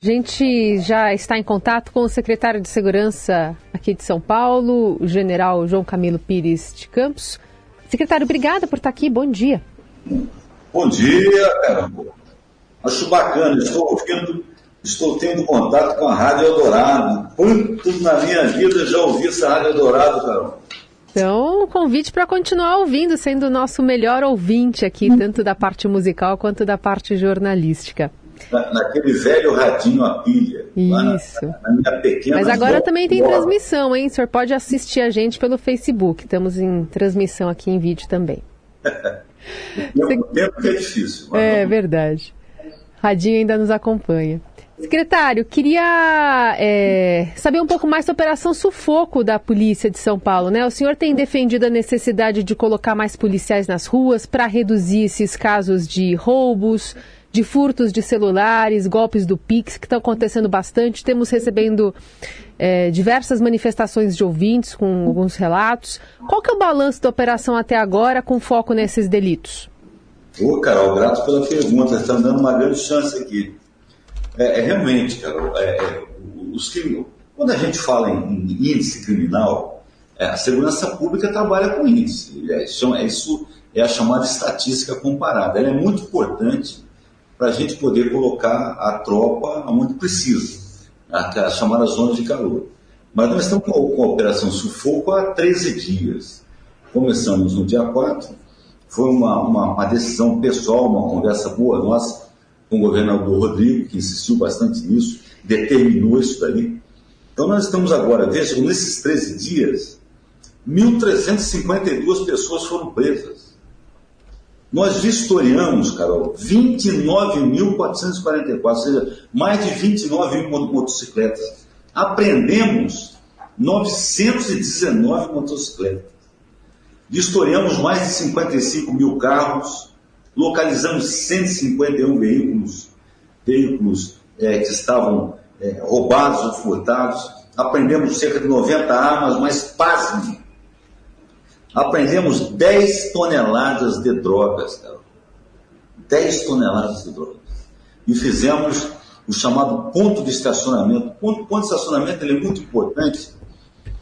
A gente já está em contato com o secretário de Segurança aqui de São Paulo, o general João Camilo Pires de Campos. Secretário, obrigada por estar aqui. Bom dia. Bom dia, caramba. Acho bacana, estou ouvindo, estou tendo contato com a Rádio Eldorado. Quanto na minha vida já ouvi essa Rádio Eldorado, caramba. Então, um convite para continuar ouvindo, sendo o nosso melhor ouvinte aqui, tanto da parte musical quanto da parte jornalística na, naquele velho radinho a pilha. Isso. Na, na, minha pequena Mas agora também tem bola. transmissão, hein? O senhor pode assistir a gente pelo Facebook. Estamos em transmissão aqui em vídeo também. o tempo que é difícil. É não... verdade. Radinho ainda nos acompanha. Secretário, queria é, saber um pouco mais da Operação Sufoco da Polícia de São Paulo. Né? O senhor tem defendido a necessidade de colocar mais policiais nas ruas para reduzir esses casos de roubos, de furtos de celulares, golpes do Pix, que estão acontecendo bastante. Temos recebendo é, diversas manifestações de ouvintes com alguns relatos. Qual que é o balanço da operação até agora com foco nesses delitos? Ô, Carol, grato pela pergunta. Está me dando uma grande chance aqui. É, é realmente, Carol, é, é os quando a gente fala em, índice criminal, é, a segurança pública trabalha com índice. É, isso é a chamada estatística comparada. Ela é muito importante para a gente poder colocar a tropa onde precisa, a chamada zona de calor. Mas nós estamos com a Operação Sufoco há 13 dias. Começamos no dia 4, foi uma, uma, uma decisão pessoal, uma conversa boa nossa com o governador Rodrigo, que insistiu bastante nisso, determinou isso daí. Então nós estamos agora, vejam, nesses 13 dias, 1.352 pessoas foram presas. Nós vistoriamos, Carol, 29.444, ou seja, mais de 29 mil motocicletas. Apreendemos 919 motocicletas. Vistoriamos mais de 55 mil carros, localizamos 151 veículos, veículos é, que estavam é, roubados ou furtados, apreendemos cerca de 90 armas, mas pasme, Aprendemos 10 toneladas de drogas, cara. 10 toneladas de drogas. E fizemos o chamado ponto de estacionamento. O ponto, ponto de estacionamento ele é muito importante,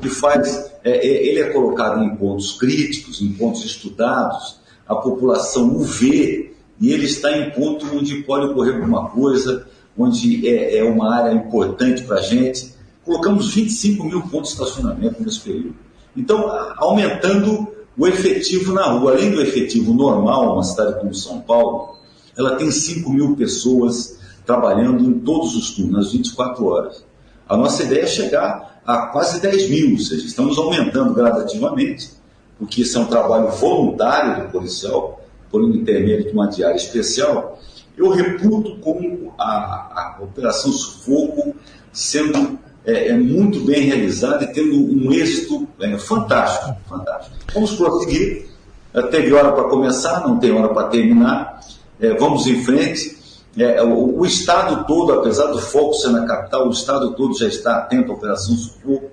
que faz, é, é, ele é colocado em pontos críticos, em pontos estudados, a população o vê, e ele está em ponto onde pode ocorrer alguma coisa, onde é, é uma área importante para a gente. Colocamos 25 mil pontos de estacionamento nesse período. Então, aumentando o efetivo na rua. Além do efetivo normal, uma cidade como São Paulo, ela tem 5 mil pessoas trabalhando em todos os turnos, às 24 horas. A nossa ideia é chegar a quase 10 mil, ou seja, estamos aumentando gradativamente, porque isso é um trabalho voluntário do policial, por intermédio de uma diária especial. Eu reputo como a, a Operação Sufoco sendo é, é, muito bem realizada e tendo um êxito é, fantástico, fantástico. Vamos prosseguir. É, teve hora para começar, não tem hora para terminar. É, vamos em frente. É, o, o, Estado todo, apesar do foco ser na capital, o Estado todo já está atento à Operação Sufoco.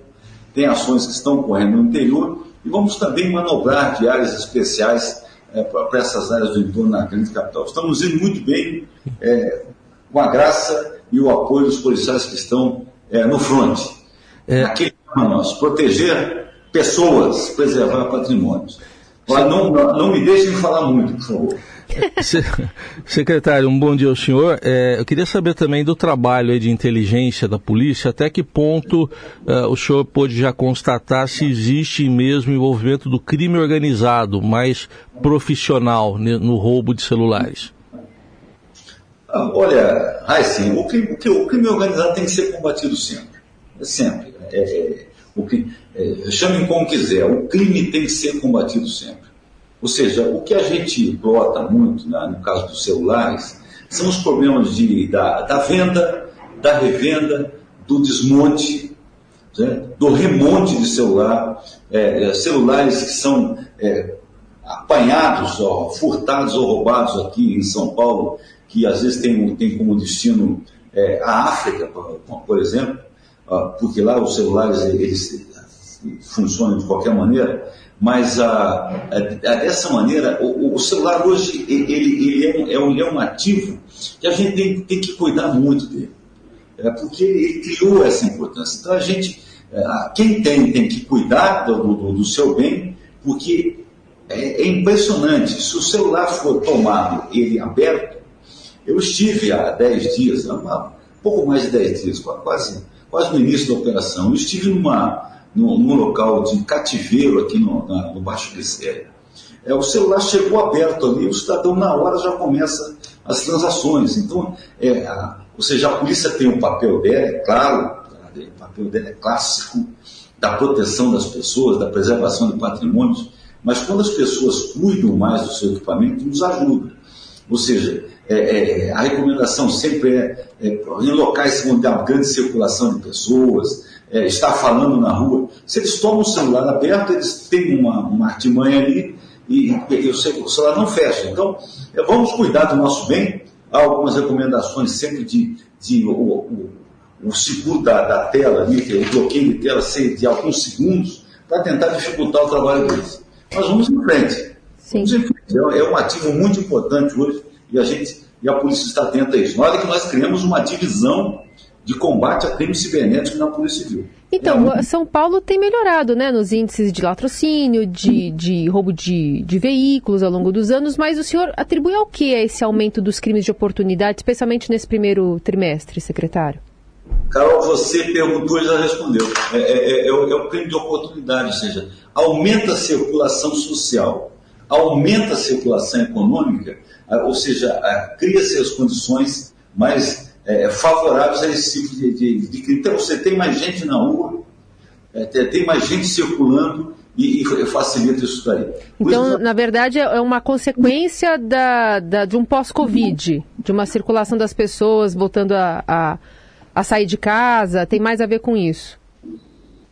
Tem ações que estão ocorrendo no interior e vamos também manobrar de áreas especiais para essas áreas do entorno na grande capital. Estamos indo muito bem, com a graça e o apoio dos policiais que estão é, no front. É... Aquele nós, proteger pessoas, preservar patrimônios. Não, não me deixem falar muito, por favor. Secretário, um bom dia ao senhor. É, eu queria saber também do trabalho de inteligência da polícia, até que ponto é, o senhor pôde já constatar se existe mesmo envolvimento do crime organizado, mais profissional, no roubo de celulares. Ah, olha, assim, o crime, o crime organizado tem que ser combatido sempre. Sempre. É, é, o é, chamem como quiser, o crime tem que ser combatido sempre. Ou seja, o que a gente brota muito, né, no caso dos celulares, são os problemas de, da, da venda, da revenda, do desmonte, né, do remonte de celular, é, é celulares que são é, apanhados, ó, furtados ou roubados aqui em São Paulo que às vezes tem, tem como destino é, a África, por, exemplo, porque lá os celulares eles funcionam de qualquer maneira, mas a, a, dessa maneira, o, o, celular hoje ele, ele é, um, é, um, é um ativo que a gente tem, tem que cuidar muito dele. é, porque ele criou essa importância. Então a gente, é, quem tem, tem que cuidar do, do, do seu bem, porque é, é, impressionante. Se o celular for tomado ele aberto, eu estive há 10 dias, um pouco mais de 10 dias, quase, quase no início da operação, eu estive numa, num, num local de cativeiro aqui no, na, no Baixo Glicério. É, o celular chegou aberto ali, o cidadão na hora já começa as transações. Então, é, a, ou seja, a polícia tem um papel dela, é claro, o papel dela é clássico, da proteção das pessoas, da preservação de patrimônios, mas quando as pessoas cuidam mais do seu equipamento, nos ajuda. Ou seja, é, é, a recomendação sempre é, é, em locais onde há grande circulação de pessoas, é, estar falando na rua. Se eles tomam o celular aberto, eles têm uma, uma artimanha ali e, e, o celular não fecha. Então, é, vamos cuidar do nosso bem. Há algumas recomendações sempre de, de o, o, o seguro da, da tela, ali, o bloqueio de tela ser de alguns segundos, para tentar dificultar o trabalho deles. Mas vamos em frente. Sim. Vamos em frente. É, é um ativo muito importante hoje e a gente e a polícia está atenta a isso. Na hora que nós criamos uma divisão de combate a crime cibernético na Polícia Civil. Então, é São Paulo tem melhorado né, nos índices de latrocínio, de, de roubo de, de, veículos ao longo dos anos, mas o senhor atribui ao que esse aumento dos crimes de oportunidade, especialmente nesse primeiro trimestre, secretário? Carol, você perguntou e já respondeu. É, é, é, o, é o crime de oportunidade, ou seja, aumenta a circulação social, aumenta a circulação econômica, ou seja, cria-se as condições mais é, favoráveis a esse tipo de, de, de. Então você tem mais gente na rua, é, tem mais gente circulando e, facilita isso daí. Então, na verdade, é uma consequência da, da de um pós-Covid, de uma circulação das pessoas voltando a, a, a, sair de casa, tem mais a ver com isso.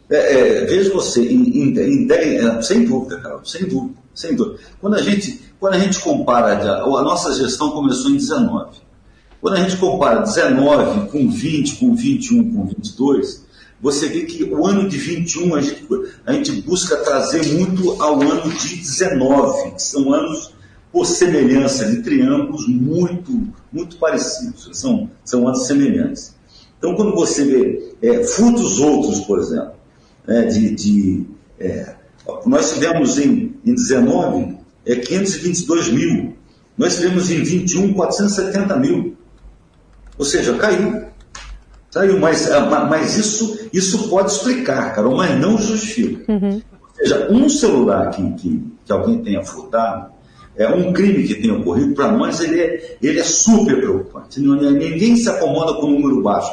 É, é, veja você, em, em, em, é, sem dúvida, Carol, sem dúvida, sem dúvida. Quando a gente, quando a gente compara, a, nossa gestão começou em 19. Quando a gente compara 19 com 20, com 21, com 22, você vê que o ano de 21 a gente, a gente busca trazer muito ao ano de 19, que são anos por semelhança de triângulos muito, muito parecidos, são, são anos semelhantes. Então, quando você vê é, frutos outros, por exemplo, né, de, de é, nós tivemos em, em 19 é, 522 mil, nós tivemos em 21 470 mil, ou seja, caiu. Caiu, mas, é, mas isso, isso pode explicar, Carol, mas não justifica. Uhum. Ou seja, um celular que, que, que alguém tenha furtado, é um crime que tenha ocorrido, para nós ele é, ele é super preocupante. Ninguém se acomoda com um número baixo.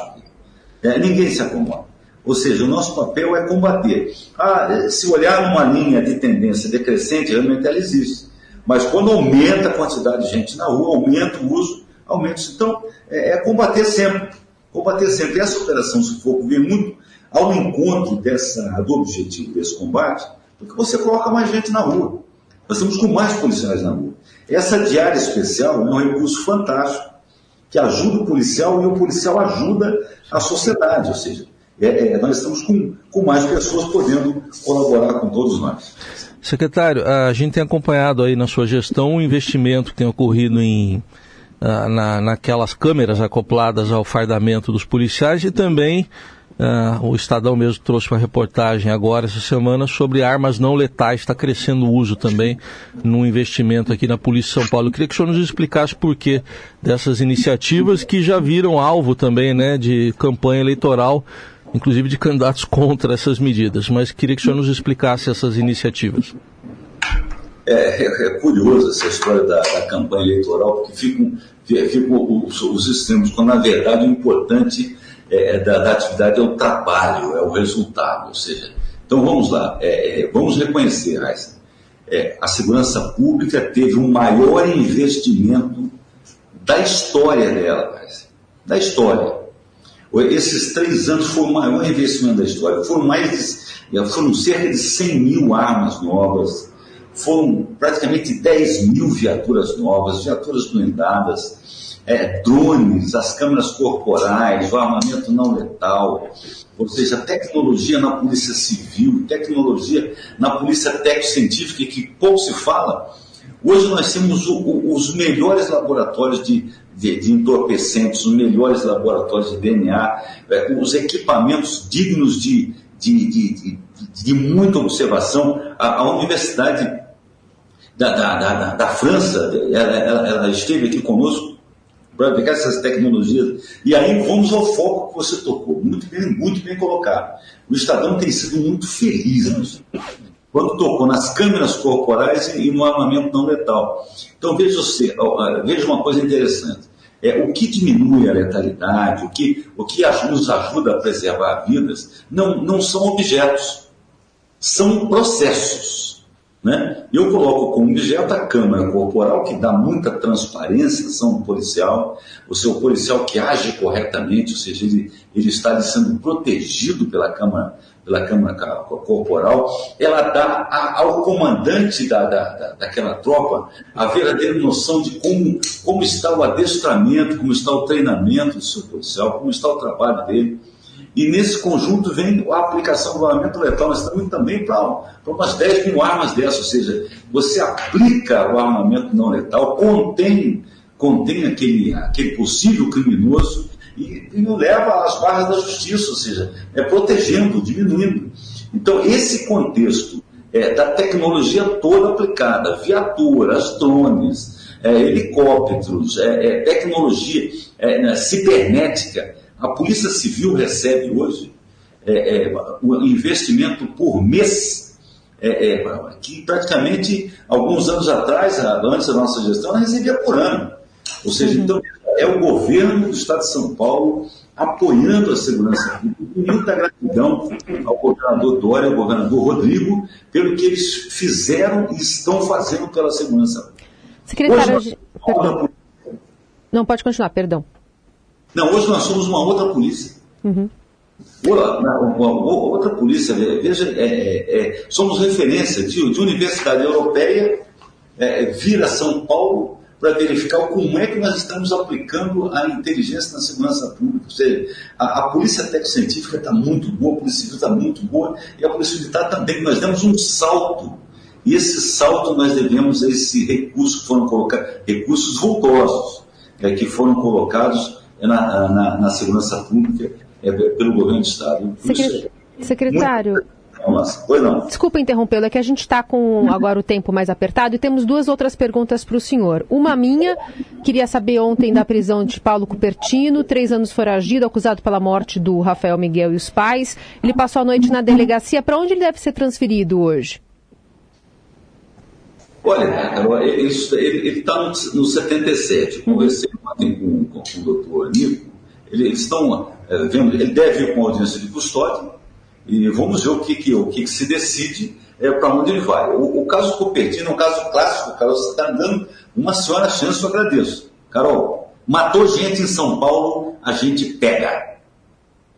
É, ninguém se acomoda. Ou seja, o nosso papel é combater. Ah, se olhar numa linha de tendência decrescente, realmente ela existe. Mas quando aumenta a quantidade de gente na rua, aumenta o uso, aumenta isso. Então, é, é combater sempre. Combater sempre. E essa operação sufoco vem muito ao encontro dessa, do objetivo desse combate, porque você coloca mais gente na rua. Nós estamos com mais policiais na rua. Essa diária especial é um recurso fantástico, que ajuda o policial e o policial ajuda a sociedade. Ou seja, é, é, nós estamos com, com mais pessoas podendo colaborar com todos nós. Secretário, a gente tem acompanhado aí na sua gestão o investimento que tem ocorrido em, uh, na, naquelas câmeras acopladas ao fardamento dos policiais e também uh, o Estadão mesmo trouxe uma reportagem agora essa semana sobre armas não letais, está crescendo o uso também no investimento aqui na Polícia de São Paulo. Eu queria que o senhor nos explicasse por que dessas iniciativas que já viram alvo também né, de campanha eleitoral inclusive de candidatos contra essas medidas, mas queria que o senhor nos explicasse essas iniciativas. É, é, é curioso essa história da, da, campanha eleitoral, porque ficam, ficam os, os, extremos, quando na verdade o importante é, é, da, da, atividade é o trabalho, é o resultado. Ou seja, então vamos lá, é, é vamos reconhecer, Raíssa, a segurança pública teve o maior investimento da história dela, Raíssa, da história. Esses três anos foram o maior investimento da história. Foram mais de, foram cerca de 100 mil armas novas, foram praticamente 10 mil viaturas novas, viaturas blindadas, é, drones, as câmeras corporais, o armamento não letal, ou seja, tecnologia na polícia civil, tecnologia na polícia técnico-científica, que pouco se fala. Hoje nós temos o, o, os melhores laboratórios de, de, de, entorpecentes, os melhores laboratórios de DNA, é, os equipamentos dignos de, de, de muita observação. A, a Universidade da, da, da, da França, ela, ela, ela, esteve aqui conosco para pegar essas tecnologias. E aí vamos ao foco que você tocou, muito bem, muito bem colocado. O Estadão tem sido muito feliz nisso quando tocou nas câmeras corporais e no armamento não letal. Então veja, você, veja uma coisa interessante. É, o que diminui a letalidade, o que, o que nos ajuda a preservar vidas, não, não são objetos, são processos. Né? Eu coloco como objeto a câmara corporal, que dá muita transparência, ação do policial, o seu policial que age corretamente, ou seja, ele, ele está sendo protegido pela câmara pela Câmara Corporal, ela dá ao comandante da, da, daquela tropa a verdadeira noção de como, como está o adestramento, como está o treinamento do seu policial, como está o trabalho dele. E nesse conjunto vem a aplicação do armamento letal. Nós estamos também para umas 10 mil armas dessas, ou seja, você aplica o armamento não letal, contém, contém aquele, aquele possível criminoso e, e o leva às barras da justiça, ou seja, é protegendo, diminuindo. Então, esse contexto é, da tecnologia toda aplicada, viaturas, drones, é, helicópteros, é, é tecnologia é, né, cibernética, a Polícia Civil recebe hoje é, o investimento por mês que praticamente alguns anos atrás, antes da nossa gestão, ela recebia por ano. Ou seja, uhum. então é o governo do Estado de São Paulo apoiando a segurança pública. Muita gratidão ao governador Dória, ao governador Rodrigo, pelo que eles fizeram e estão fazendo pela segurança pública. Secretário, hoje, não pode continuar, perdão. Não, hoje nós somos uma outra polícia. Uhum. Outra polícia, veja, é, é, é, somos referência de, de universidade europeia, é, vira São Paulo para verificar como é que nós estamos aplicando a inteligência na segurança pública. Ou seja, a, a polícia técnico-científica está muito boa, a polícia civil está muito boa e a polícia militar também. Nós demos um salto. E esse salto nós devemos a esse recurso que foram colocados, recursos vultosos é, que foram colocados na, na, na segurança pública é, pelo governo do Estado. Secretário, muito Pois não. Desculpa interrompê-lo, é que a gente está com agora o tempo mais apertado e temos duas outras perguntas para o senhor. Uma minha, queria saber ontem da prisão de Paulo Cupertino, três anos foragido, acusado pela morte do Rafael Miguel e os pais. Ele passou a noite na delegacia. Para onde ele deve ser transferido hoje? Olha, ele está no, no 77. Conversei ontem com, com, com o doutor Nico. Eles estão é, vendo, ele deve ir com audiência de custódia e vamos ver o que, que, o que, que se decide é, para onde ele vai. O, o caso Cupertino é um caso clássico, Carol, você está dando uma senhora chance, eu agradeço. Carol, matou gente em São Paulo, a gente pega.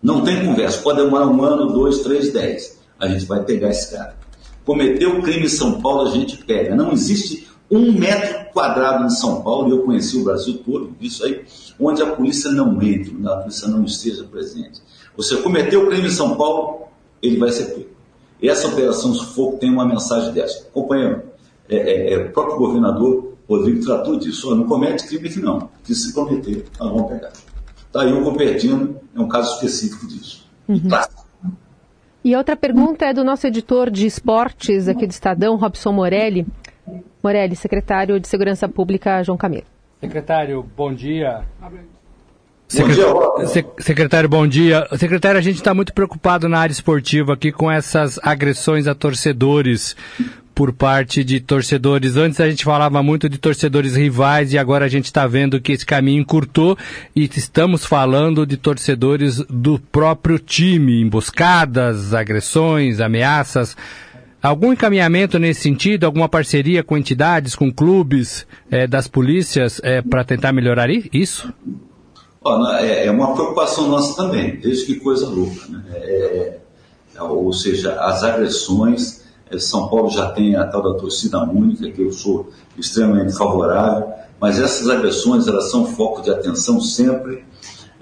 Não tem conversa, pode demorar um ano, dois, três, dez. A gente vai pegar esse cara. Cometeu crime em São Paulo, a gente pega. Não existe um metro quadrado em São Paulo, e eu conheci o Brasil todo, isso aí, onde a polícia não entre, onde a polícia não esteja presente. Você cometeu crime em São Paulo, ele vai ser pego. Essa operação Sufoco tem uma mensagem dessa. Companheiro, é, é, é, o próprio governador Rodrigo tratou disso. não comete crime aqui não, que se cometer, nós vamos pegar. Está aí o Cupertino, é um caso específico disso. Uhum. E outra pergunta é do nosso editor de esportes aqui do Estadão, Robson Morelli. Morelli, secretário de Segurança Pública, João Camilo. Secretário, bom dia. Secretário, secretário, bom dia. Secretário, a gente está muito preocupado na área esportiva aqui com essas agressões a torcedores por parte de torcedores. Antes a gente falava muito de torcedores rivais e agora a gente está vendo que esse caminho encurtou e estamos falando de torcedores do próprio time, emboscadas, agressões, ameaças. Algum encaminhamento nesse sentido? Alguma parceria com entidades, com clubes é, das polícias é, para tentar melhorar isso? É, é uma preocupação nossa também, desde que coisa louca. Né? É, é, ou seja, as agressões, é, São Paulo já tem a tal da torcida única, que eu sou extremamente favorável, mas essas agressões elas são foco de atenção sempre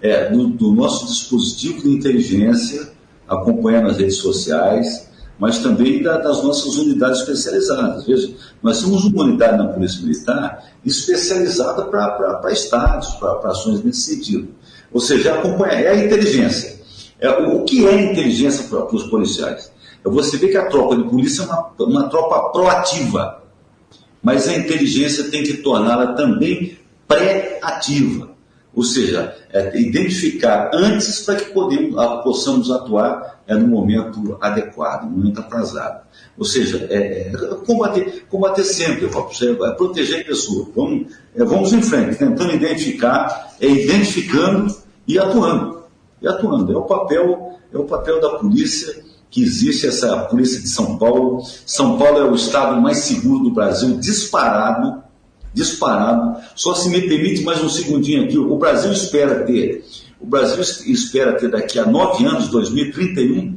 é, do, do, nosso dispositivo de inteligência, acompanhando as redes sociais, mas também da, das nossas unidades especializadas. Veja, nós temos uma unidade na Polícia Militar especializada para estados, para ações nesse sentido. Ou seja, acompanha, é a inteligência. É, o, o que é inteligência para os policiais? É você vê que a tropa de polícia é uma, uma tropa proativa, mas a inteligência tem que torná-la também pré-ativa. Ou seja, é, identificar antes para que podemos, possamos atuar é, no momento adequado, no momento atrasado. Ou seja, é, é combater, combater sempre, é, proteger a pessoa. Vamos, é, vamos em frente, tentando identificar, é, identificando e atuando. E atuando. É o papel, é o papel da polícia que existe, essa polícia de São Paulo. São Paulo é o estado mais seguro do Brasil, disparado disparado. Só se me permite mais um segundinho aqui. O Brasil espera ter, o Brasil espera ter daqui a nove anos, 2031,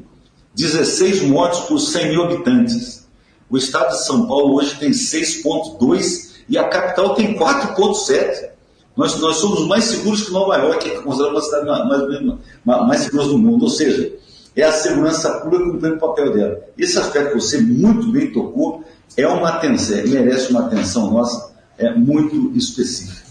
16 mortes por 100 mil habitantes. O estado de São Paulo hoje tem 6,2 e a capital tem 4,7. Nós, nós somos mais seguros que Nova York, que é considerada uma cidade mais, mais, mais segura do mundo. Ou seja, é a segurança pública cumprindo o papel dela. Esse aspecto que você muito bem tocou é uma atenção, merece uma atenção nossa é muito específica.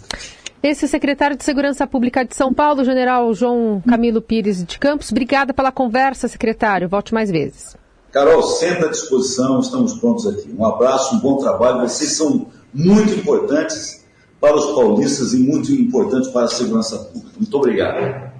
Esse é secretário de Segurança Pública de São Paulo, general João Camilo Pires de Campos. Obrigada pela conversa, secretário. Volte mais vezes. Carol, sempre à disposição, estamos prontos aqui. Um abraço, um bom trabalho. Vocês são muito importantes para os paulistas e muito importantes para a segurança pública. Muito obrigado.